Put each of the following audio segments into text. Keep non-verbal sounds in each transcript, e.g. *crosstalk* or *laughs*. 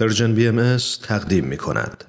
پرژن بی ام تقدیم می کند.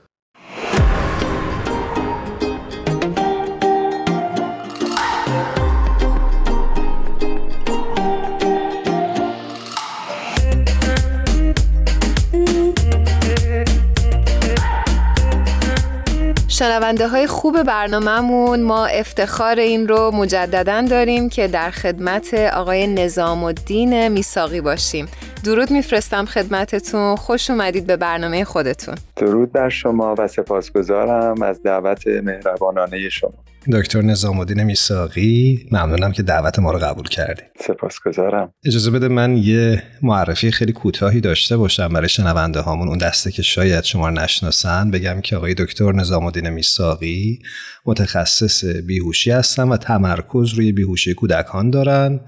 شنونده های خوب برنامهمون ما افتخار این رو مجددا داریم که در خدمت آقای نظام الدین میساقی باشیم درود میفرستم خدمتتون. خوش اومدید به برنامه خودتون. درود بر شما و سپاسگزارم از دعوت مهربانانه شما. دکتر نظام الدین میساقی ممنونم که دعوت ما رو قبول کردید. سپاسگزارم. اجازه بده من یه معرفی خیلی کوتاهی داشته باشم برای شنونده هامون. اون دسته که شاید شما نشناسن بگم که آقای دکتر نظام الدین میساقی متخصص بیهوشی هستن و تمرکز روی بیهوشی کودکان دارن.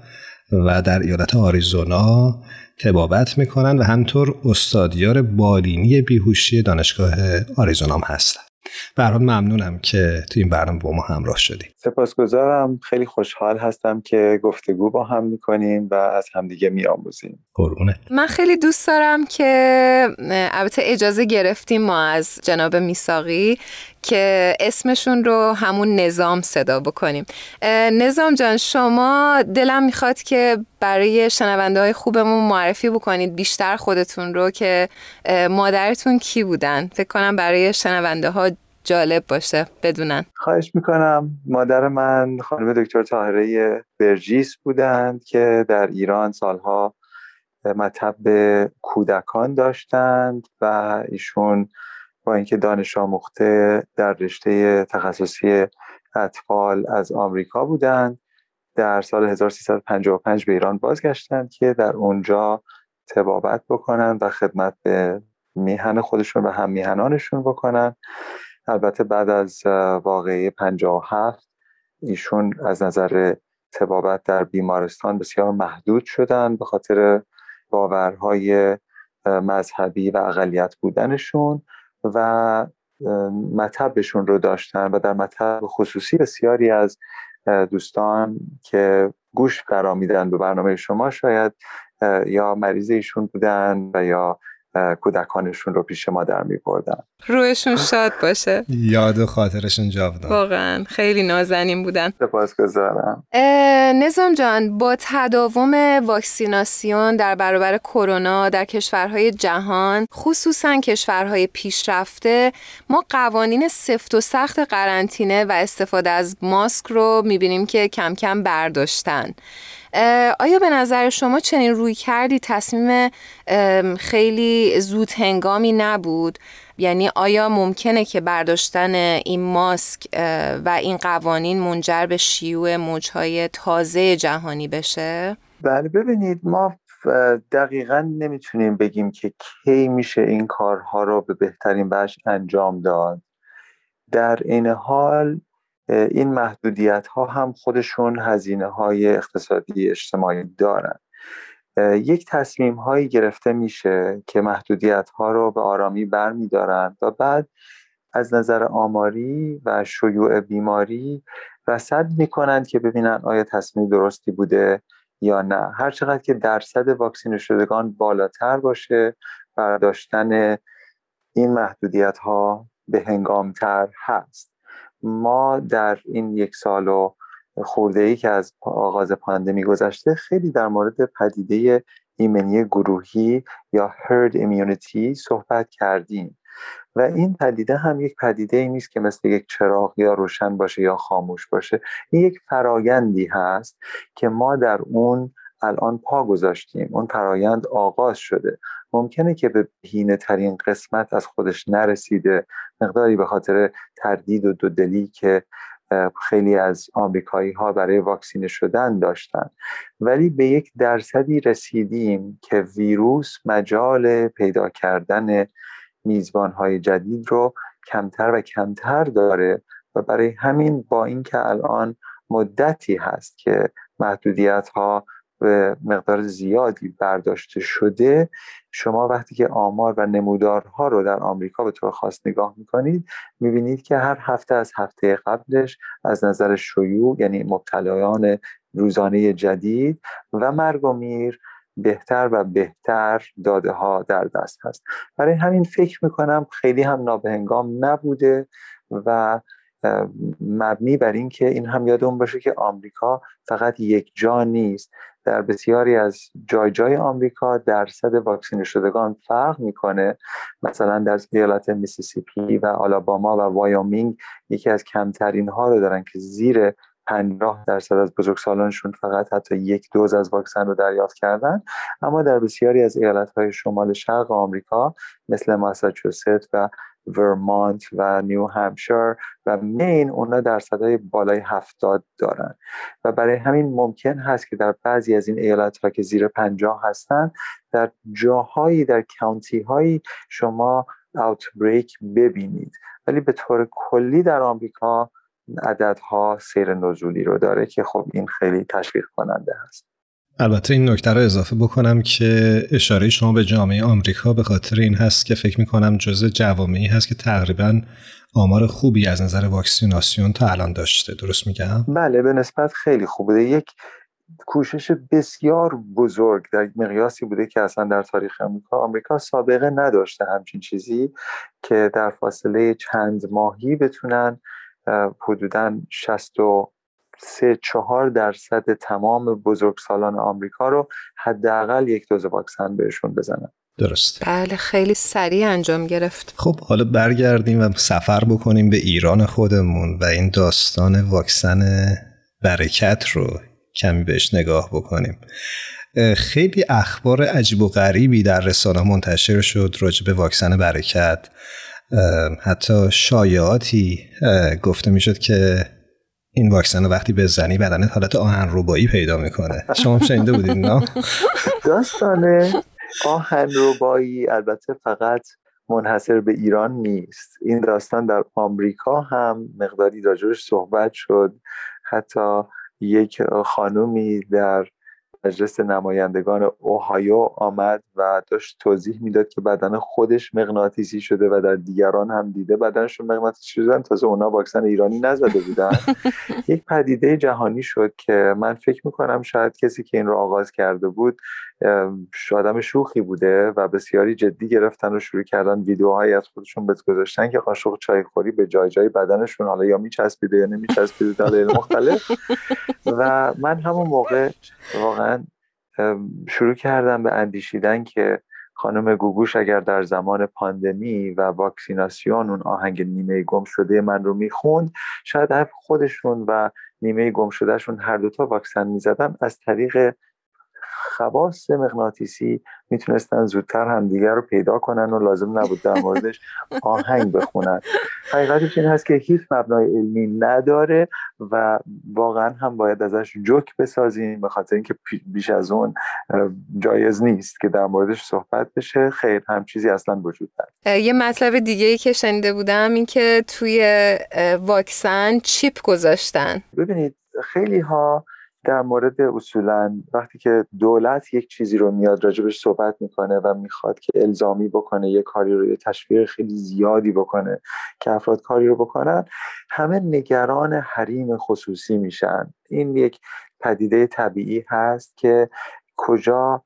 و در ایالت آریزونا تبابت می‌کنن و همطور استادیار بالینی بیهوشی دانشگاه آریزونا هستن برحال ممنونم که تو این برنامه با ما همراه شدیم سپاسگزارم. خیلی خوشحال هستم که گفتگو با هم می‌کنیم و از همدیگه میآموزیم. قربونه من خیلی دوست دارم که البته اجازه گرفتیم ما از جناب میساقی که اسمشون رو همون نظام صدا بکنیم. نظام جان شما دلم می‌خواد که برای شنونده های خوبمون معرفی بکنید بیشتر خودتون رو که مادرتون کی بودن؟ فکر کنم برای شنونده ها جالب باشه. بدونن. خواهش می‌کنم. مادر من خانم دکتر طاهره برجیس بودند که در ایران سالها مطب کودکان داشتند و ایشون با اینکه دانش آموخته در رشته تخصصی اطفال از آمریکا بودند در سال 1355 به ایران بازگشتند که در اونجا تبابت بکنند و خدمت به میهن خودشون و هم میهنانشون بکنن. البته بعد از واقعه 57 ایشون از نظر تبابت در بیمارستان بسیار محدود شدن به خاطر باورهای مذهبی و اقلیت بودنشون و مطبشون رو داشتن و در مطب خصوصی بسیاری از دوستان که گوش میدن به برنامه شما شاید یا مریض ایشون بودن و یا کودکانشون رو پیش ما در می بردن رویشون شاد باشه. یاد و خاطرشون جاودان. واقعا خیلی نازنین بودن. سپاسگزارم. نظام جان با تداوم واکسیناسیون در برابر کرونا در کشورهای جهان خصوصا کشورهای پیشرفته ما قوانین سفت و سخت قرنطینه و استفاده از ماسک رو می‌بینیم که کم کم برداشتن. آیا به نظر شما چنین روی کردی تصمیم خیلی زود هنگامی نبود؟ یعنی آیا ممکنه که برداشتن این ماسک و این قوانین منجر به شیوع موجهای تازه جهانی بشه؟ بله ببینید ما دقیقا نمی‌تونیم بگیم که کی میشه این کارها رو به بهترین وجه انجام داد در این حال این محدودیت ها هم خودشون هزینه های اقتصادی اجتماعی دارن. یک تصمیم هایی گرفته میشه که محدودیت ها رو به آرامی بر دارن و بعد از نظر آماری و شیوع بیماری رسد می‌کنند که ببینن آیا تصمیم درستی بوده یا نه. هر چقدر که درصد واکسین شدگان بالاتر باشه برداشتن این محدودیت ها به هنگامتر هست. ما در این یک سال و خورده ای که از آغاز پاندمی گذشته خیلی در مورد پدیده ایمنی گروهی یا herd immunity صحبت کردیم. و این پدیده هم یک پدیده ای نیست که مثل یک چراغ یا روشن باشه یا خاموش باشه. این یک فرایندی هست که ما در اون الان پا گذاشتیم. اون فرایند آغاز شده. ممکنه که به هینه ترین قسمت از خودش نرسیده. مقداری به خاطر تردید و دودلی که خیلی از آمریکایی ها برای واکسینه شدن داشتن. ولی به یک درصدی رسیدیم که ویروس مجال پیدا کردن میزبان های جدید رو کمتر و کمتر داره و برای همین با اینکه الان مدتی هست که محدودیت ها به مقدار زیادی برداشته شده شما وقتی که آمار و نمودارها رو در آمریکا به طور خاص نگاه می‌کنید می‌بینید که هر هفته از هفته قبلش از نظر شیوع یعنی مبتلایان روزانه جدید و مرگ و میر بهتر و بهتر داده ها در دست هست. برای همین فکر می‌کنم خیلی هم نابهنگام نبوده و مبنی بر اینکه این هم یادمون باشه که آمریکا فقط یک جا نیست. در بسیاری از جای جای آمریکا درصد واکسینه شدگان فرق می‌کنه. مثلا در ایالت میسیسیپی و آلاباما و وایومینگ یکی از کمترین ها رو دارن که زیر 50 درصد از بزرگسالانشون فقط حتی یک دوز از واکسن رو دریافت کردن. اما در بسیاری از ایالت های شمال شرق آمریکا مثل ماساچوست و ورمانت و نیو همشر و مین اونا درصدهای بالای هفتاد دارن. و برای همین ممکن هست که در بعضی از این ایالت ها که زیر پنجاه هستن در جاهایی در کانتی هایی شما اوتبریک ببینید. ولی به طور کلی در آمریکا عددها سیر نزولی رو داره که خب این خیلی تشویق کننده هست. البته این نکته رو اضافه بکنم که اشاره شما به جامعه آمریکا به خاطر این هست که فکر می‌کنم جزء جوامعی هست که تقریبا آمار خوبی از نظر واکسیناسیون تا الان داشته درست میگم؟ بله به نسبت خیلی خوب بوده یک کوشش بسیار بزرگ در مقیاسی بوده که اصلا در تاریخ آمریکا آمریکا سابقه نداشته همچین چیزی که در فاصله چند ماهی بتونن حدودا 60 سه چهار درصد تمام بزرگسالان آمریکا رو حداقل یک دوز واکسن بهشون بزنن. درست. بله خیلی سریع انجام گرفت. خب حالا برگردیم و سفر بکنیم به ایران خودمون و این داستان واکسن برکت رو کمی بهش نگاه بکنیم. خیلی اخبار عجیب و غریبی در رسانه منتشر شد راجع به واکسن برکت. حتی شایعاتی گفته می‌شد که این واکسن رو وقتی بزنی بدنت حالت آهن روبایی پیدا می‌کنه. شما شنیده بودید نه؟ داستان آهن روبایی البته فقط منحصر به ایران نیست. این داستان در آمریکا هم مقداری راجبش صحبت شد. حتی یک خانومی در مجلس نمایندگان اوهایو آمد و داشت توضیح می‌داد که بدن خودش مغناطیسی شده و در دیگران هم دیده بدنشون مغناطیسی شدن تازه اونا واکسن ایرانی نزده بودن. *laughs* یک پدیده جهانی شد که من فکر می‌کنم شاید کسی که این رو آغاز کرده بود آدم شوخی بوده و بسیاری جدی گرفتن و شروع کردن ویدیوهایی از خودشون بهت گذاشتن که قاشق چای خوری به جای جای بدنشون حالا یا میچسبیده یا نمیچسبیده دلایل مختلف. و من همون موقع واقعا شروع کردم به اندیشیدن که خانم گوگوش اگر در زمان پاندمی و واکسیناسیون اون آهنگ نیمه گم شده من رو می‌خوند شاید خودشون و نیمه گم شدهشون هر دوتا واکسن می‌زدن از طریق خواص مغناطیسی می‌تونستن زودتر همدیگر رو پیدا کنن و لازم نبود در موردش آهنگ بخونن. حقیقتش این هست که هیچ مبنای علمی نداره و واقعا هم باید ازش جوک بسازیم به خاطر اینکه بیش از اون جایز نیست که در موردش صحبت بشه. خیر هم چیزی اصلا وجود نداره. یه مطلب دیگه ای که شنیده بودم این که توی واکسن چیپ گذاشتن. ببینید خیلی ها در مورد اصولا وقتی که دولت یک چیزی رو میاد راجبش صحبت می‌کنه و می‌خواد که الزامی بکنه یه کاری رو یه تشویق خیلی زیادی بکنه که افراد کاری رو بکنن همه نگران حریم خصوصی میشن. این یک پدیده طبیعی هست که کجا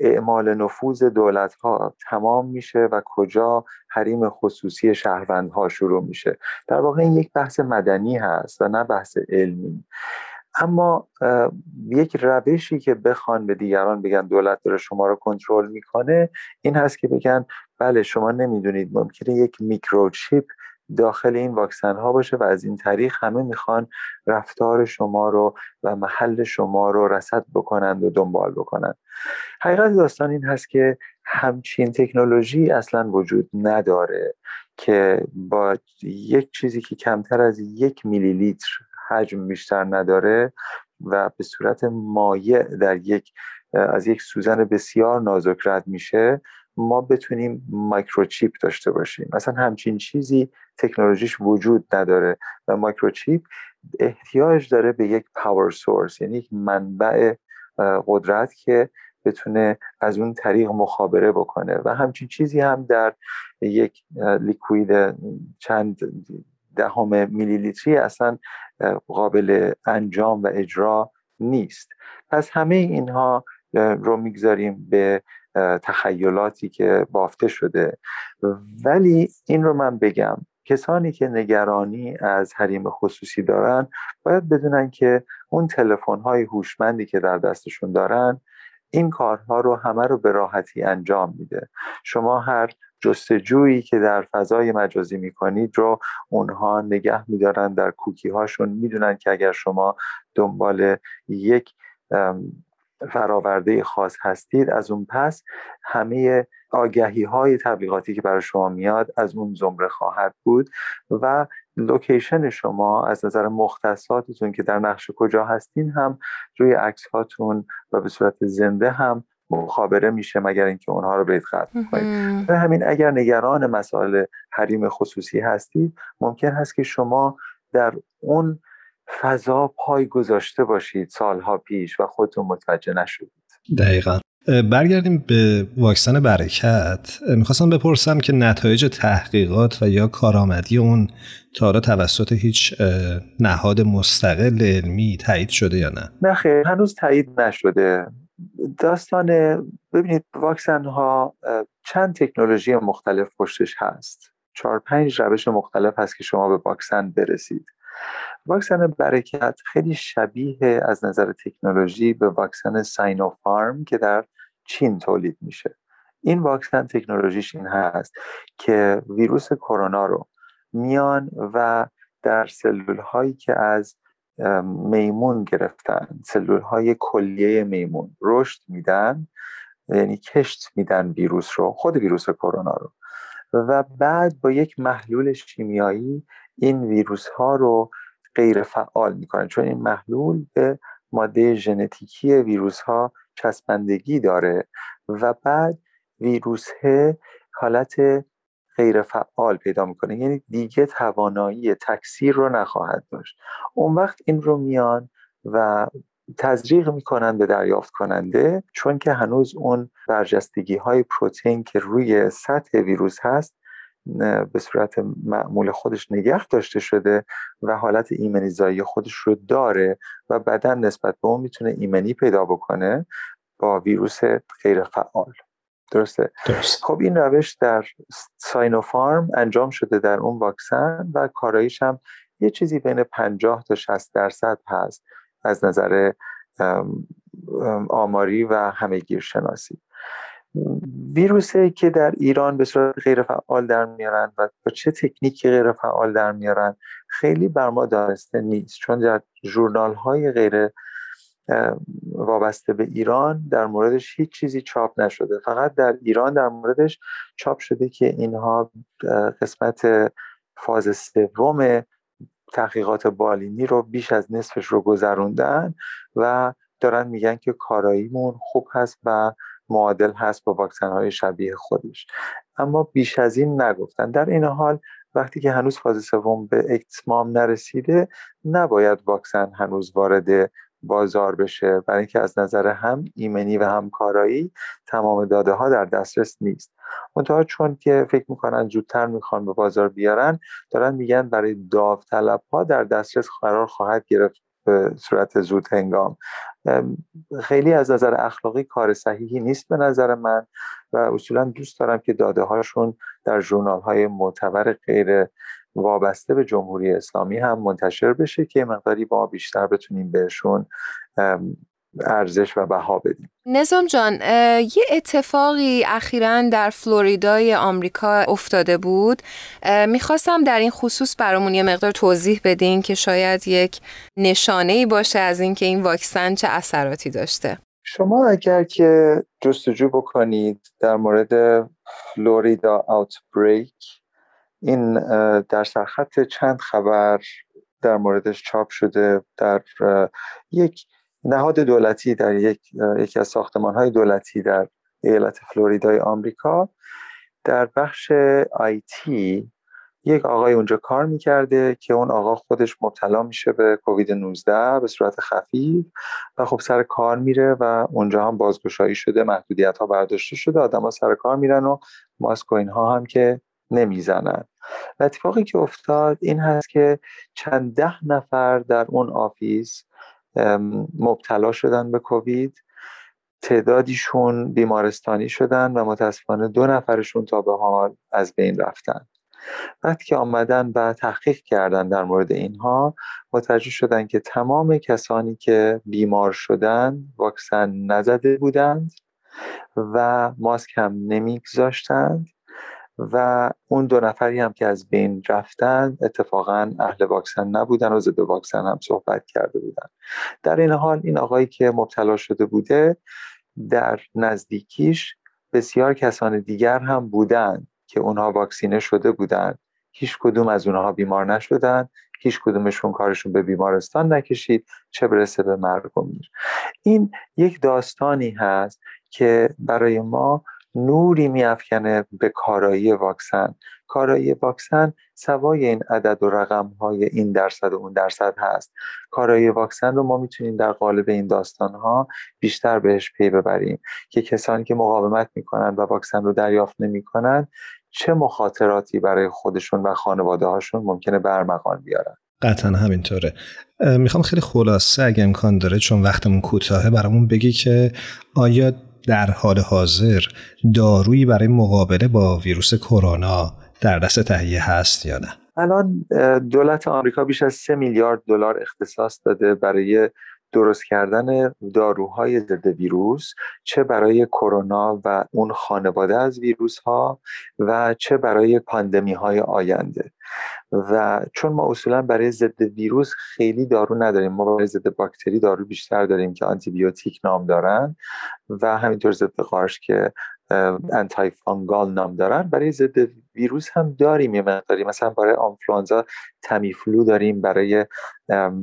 اعمال نفوذ دولت ها تمام میشه و کجا حریم خصوصی شهروندها شروع میشه. در واقع این یک بحث مدنی هست و نه بحث علمی. اما یک روشی که بخوان به دیگران بگن دولت داره شما رو کنترل می‌کنه این هست که بگن بله شما نمی‌دونید ممکنه یک میکروچیپ داخل این واکسن ها باشه و از این طریق همه می‌خوان رفتار شما رو و محل شما رو رسد بکنند و دنبال بکنند. حقیقت داستان این هست که همچین تکنولوژی اصلا وجود نداره که با یک چیزی که کمتر از یک میلی لیتر حجم بیشتر نداره و به صورت مایع در یک از یک سوزن بسیار نازک رد میشه ما بتونیم مایکروچیپ داشته باشیم. مثلا همچین چیزی تکنولوژیش وجود نداره و microchip احتیاج داره به یک power source یعنی یک منبع قدرت که بتونه از اون طریق مخابره بکنه. و همچین چیزی هم در یک liquid چند دهم میلی لیتری اصلا قابل انجام و اجرا نیست. پس همه اینها رو می‌گذاریم به تخیلاتی که بافته شده. ولی این رو من بگم کسانی که نگرانی از حریم خصوصی دارن باید بدونن که اون تلفن های هوشمندی که در دستشون دارن این کارها رو همه رو به راحتی انجام میده. شما هر جستجویی که در فضای مجازی می‌کنید رو اونها نگه میدارن در کوکی هاشون می‌دونن که اگر شما دنبال یک فراورده خاص هستید از اون پس همه آگهی های تبلیغاتی که برای شما میاد از اون زمره خواهد بود و لوکیشن شما از نظر مختصاتتون که در نقش کجا هستین هم روی عکس هاتون و به صورت زنده هم مخابره میشه مگر اینکه اونها رو برید ختم کنید به همین اگر نگران مسائل حریم خصوصی هستید ممکن هست که شما در اون فضا پای گذاشته باشید سالها پیش و خودتون متوجه نشدید. دقیقا. برگردیم به واکسن برکت. می‌خواستم بپرسم که نتایج تحقیقات و یا کارآمدی اون تا حالا توسط هیچ نهاد مستقل علمی تایید شده یا نه؟ نه خیر هنوز تایید نشده. داستان ببینید واکسن ها چند تکنولوژی مختلف پشتش هست. چهار پنج روش مختلف هست که شما به واکسن برسید. واکسن برکت خیلی شبیه از نظر تکنولوژی به واکسن ساینوفارم که در چین تولید میشه. این واکسن تکنولوژیش این هست که ویروس کرونا رو میان و در سلول هایی که از میمون گرفتن سلول های کلیه میمون رشد میدن یعنی کشت میدن ویروس رو خود ویروس کرونا رو. و بعد با یک محلول شیمیایی این ویروس ها رو غیر فعال می‌کنن. چون این محلول به ماده ژنتیکی ویروس ها چسبندگی داره و بعد ویروس حالت غیر فعال پیدا می‌کنه. یعنی دیگه توانایی تکثیر رو نخواهد داشت. اون وقت این رو میان و تزریق می‌کنن به دریافت کننده چون که هنوز اون برجستگی های پروتئین که روی سطح ویروس هست به صورت معمول خودش نگه داشته شده و حالت ایمنیزایی خودش رو داره و بدن نسبت به اون می‌تونه ایمنی پیدا بکنه با ویروس غیر فعال. درسته. درست. خب این روش در ساینوفارم انجام شده در اون واکسن و کاراییش هم یه چیزی بین 50 تا 60 درصد هست از نظر آماری و همهگیر شناسی ویروسی که در ایران به صورت غیر فعال در میارن و با چه تکنیکی غیر فعال در میارن خیلی بر ما دانسته نیست. چون در جورنال های غیر وابسته به ایران در موردش هیچ چیزی چاپ نشده. فقط در ایران در موردش چاپ شده که اینها قسمت فاز سوم تحقیقات بالینی رو بیش از نصفش رو گذروندن و دارن میگن که کاراییمون خوب هست و معادل هست با واکسن های شبیه خودش. اما بیش از این نگفتن. در این حال وقتی که هنوز فاز سوم به اتمام نرسیده نباید واکسن هنوز وارد بازار بشه. برای اینکه از نظر هم ایمنی و هم کارایی تمام داده ها در دسترس نیست. منتها چون که فکر می‌کنن زودتر می‌خوان به بازار بیارن دارن میگن برای داوطلب ها در دسترس قرار خواهد گرفت به صورت زود هنگام. خیلی از نظر اخلاقی کار صحیحی نیست به نظر من و اصولا دوست دارم که داده هاشون در جورنال های معتبر غیر وابسته به جمهوری اسلامی هم منتشر بشه که مقداری با بیشتر بتونیم بهشون ارزش و بها بدیم. نظام جان یه اتفاقی اخیرا در فلوریدای آمریکا افتاده بود. می‌خواستم در این خصوص برامون یه مقدار توضیح بدین که شاید یک نشانه ای باشه از اینکه این واکسن چه اثراتی داشته. شما اگر که جستجو بکنید در مورد فلوریدا آوتبریک این در سرخط چند خبر در موردش چاپ شده در یک نهاد دولتی در یک یکی از ساختمان های دولتی در ایالت فلوریدای آمریکا. در بخش آیتی یک آقای اونجا کار می‌کرده که اون آقا خودش مبتلا میشه به کووید 19 به صورت خفیف و خب سر کار میره و اونجا هم بازگشایی شده محدودیت ها برداشته شده. آدم ها سر کار میرن و ماسک و اینها هم که نمی‌زنن. و اتفاقی که افتاد این هست که چند ده نفر در اون آفیس مبتلا شدن به کووید. تعدادیشون بیمارستانی شدن و متاسفانه دو نفرشون تا به حال از بین رفتن. وقتی که آمدن و تحقیق کردن در مورد اینها متوجه شدن که تمام کسانی که بیمار شدن واکسن نزده بودند و ماسک هم نمیگذاشتند. و اون دو نفری هم که از بین رفتن اتفاقا اهل واکسن نبودن و ضد واکسن هم صحبت کرده بودن. در این حال این آقایی که مبتلا شده بوده در نزدیکیش بسیار کسان دیگر هم بودند که اونها واکسینه شده بودند هیچ کدوم از اونها بیمار نشدن. هیچ کدومشون کارشون به بیمارستان نکشید. چه برسه به مرگ و میر. این یک داستانی هست که برای ما نوری میافکنه به کارایی واکسن. کارایی واکسن سوای این عدد و رقم های این درصد و اون درصد هست. کارایی واکسن رو ما می‌تونیم در قالب این داستان ها بیشتر بهش پی ببریم. که کسانی که مقاومت می‌کنن و واکسن رو دریافت نمی‌کنن چه مخاطراتی برای خودشون و خانواده هاشون ممکنه برمغان بیارن؟ قطعا همینطوره. می‌خوام خیلی خلاصه اگه امکان داره چون وقتمون کوتاهه برامون بگی که آیا در حال حاضر دارویی برای مقابله با ویروس کرونا در دست تهیه هست یا نه؟ الان دولت آمریکا بیش از 3 میلیارد دلار اختصاص داده برای درست کردن داروهای ضد ویروس چه برای کرونا و اون خانواده از ویروس ها و چه برای پاندمی های آینده. و چون ما اصولا برای ضد ویروس خیلی دارو نداریم ما برای ضد باکتری دارو بیشتر داریم که آنتیبیوتیک نام دارن و همینطور ضد قارش که انتای فانگال نام دارن. برای ضد ویروس هم داریم یه مقداری. مثلا برای آنفلانزا Tamiflu داریم برای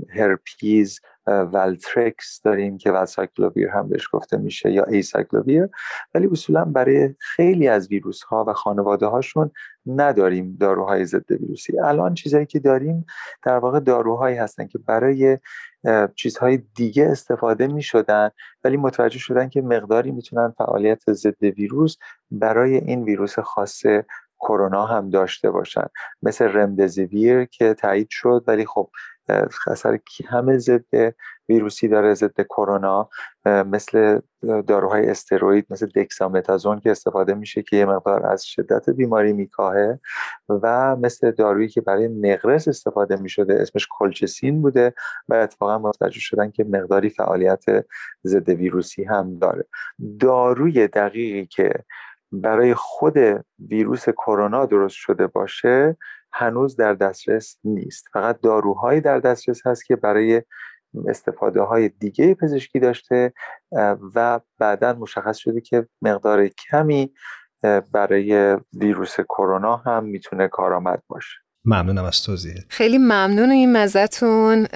herpes Valtrex داریم که ولساکلوویر هم بهش گفته میشه یا ایساکلوویر ولی اصولا برای خیلی از ویروس ها و خانواده هاشون نداریم داروهای ضد ویروسی. الان چیزهایی که داریم در واقع داروهایی هستن که برای چیزهای دیگه استفاده می شدن ولی متوجه شدن که مقداری می‌تونن فعالیت ضد ویروس برای این ویروس خاصه کرونا هم داشته باشن. مثل رمدزویر که تایید شد ولی خب اثر همه ضد ویروسی داره ضد کرونا مثل داروهای استروئید مثل دکسامتازون که استفاده میشه که یه مقدار از شدت بیماری میکاهه و مثل دارویی که برای نقرس استفاده می‌شده اسمش کلچسین بوده و اتفاقا متوجه شدن که مقداری فعالیت ضد ویروسی هم داره. داروی دقیقی که برای خود ویروس کرونا درست شده باشه هنوز در دسترس نیست. فقط داروهایی در دسترس هست که برای استفاده های دیگه پزشکی داشته و بعدا مشخص شده که مقدار کمی برای ویروس کرونا هم می‌تونه کارآمد باشه. ممنونم از توضیح خیلی ممنون این مزتون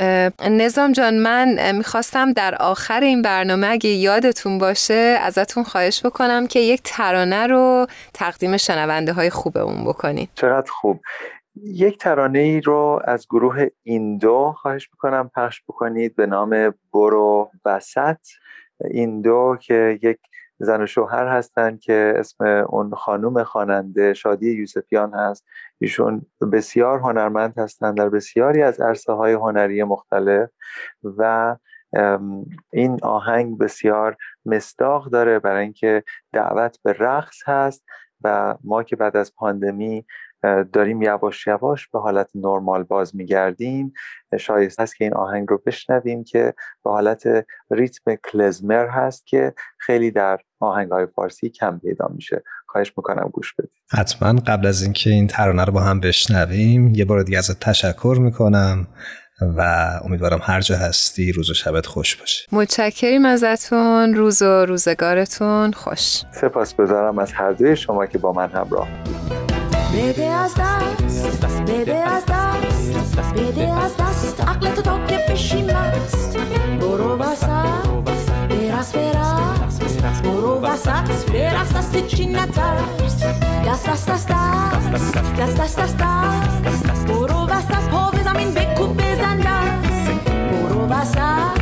نظام جان من می‌خواستم در آخر این برنامه اگه یادتون باشه ازتون خواهش بکنم که یک ترانه رو تقدیم شنونده های خوبمون بکنین. چقدر خوب. یک ترانه ای رو از گروه ایندو خواهش می‌کنم پخش بکنید به نام برو وسط. ایندو که یک زن و شوهر هستند که اسم اون خانم خواننده شادی یوسفیان هست. ایشون بسیار هنرمند هستند در بسیاری از عرصه های هنری مختلف و این آهنگ بسیار مستاق داره برای اینکه دعوت به رقص هست و ما که بعد از پاندمی داریم یواش یواش به حالت نرمال باز میگردیم. شایست هست که این آهنگ رو بشنویم که به حالت ریتم کلزمر هست که خیلی در آهنگ های فارسی کم پیدا میشه. خواهش می‌کنم گوش بدید. حتما. قبل از اینکه این ترانه رو با هم بشنویم یه بار دیگه ازت تشکر می‌کنم و امیدوارم هر جا هستی روز و شبت خوش باشه. متشکریم ازتون. روز و روزگارتون خوش. سپاس بذارم از هر دوی شما که با من همراه بده از دست بده از دست عقلتو تا که بشی مست برو وسط برس برس برو وسط برس دست چی نترس دست دست دست دست دست دست دست دست برو وسط پا به زمین بکوب بزن دست برو وسط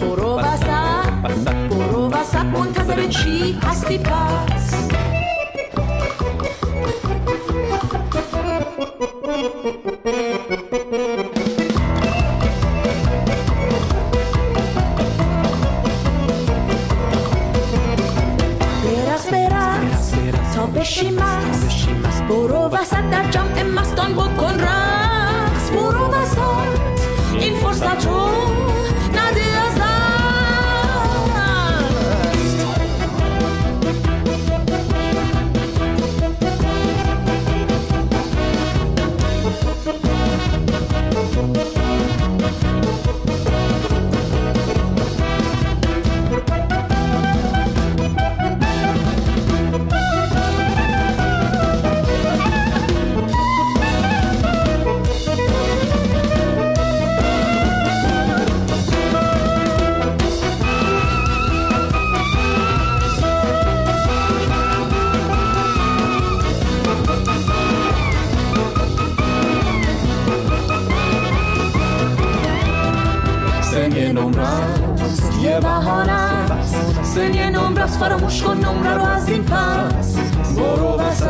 برو وسط برو وسط منتظر چی هستی پس برقص برقص تا بشی مست برو وسط در جمع مستان بکن فراموش کن نمره رو از این پس. برو وسط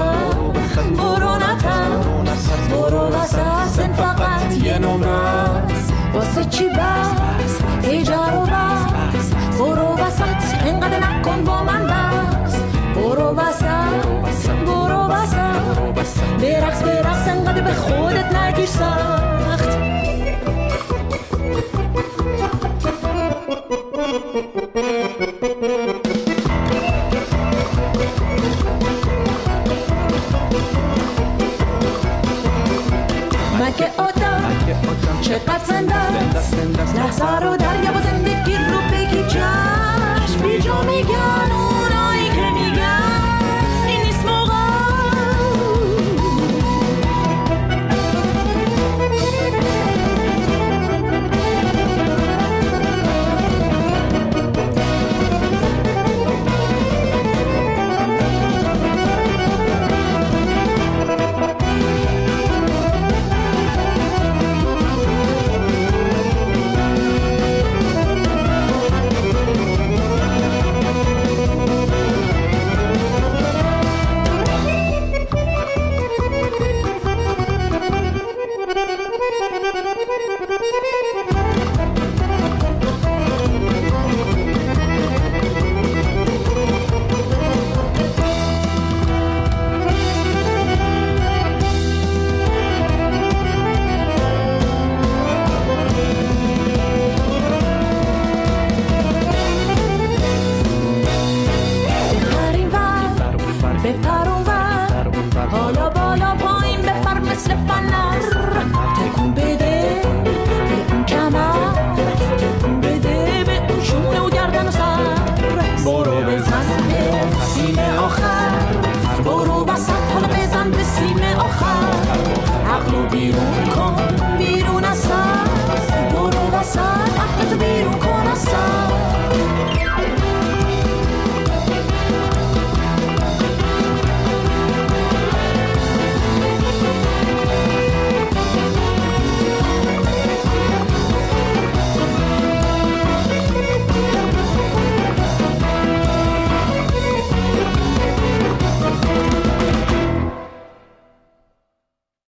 برو نترس. برو وسط این فقط یه نمره واسه چی بس؟ ایجا رو بس. برو وسط اینقدر نکن با من بس. برو وسط برو وسط برقص برقص اینقدر به خودت نگیر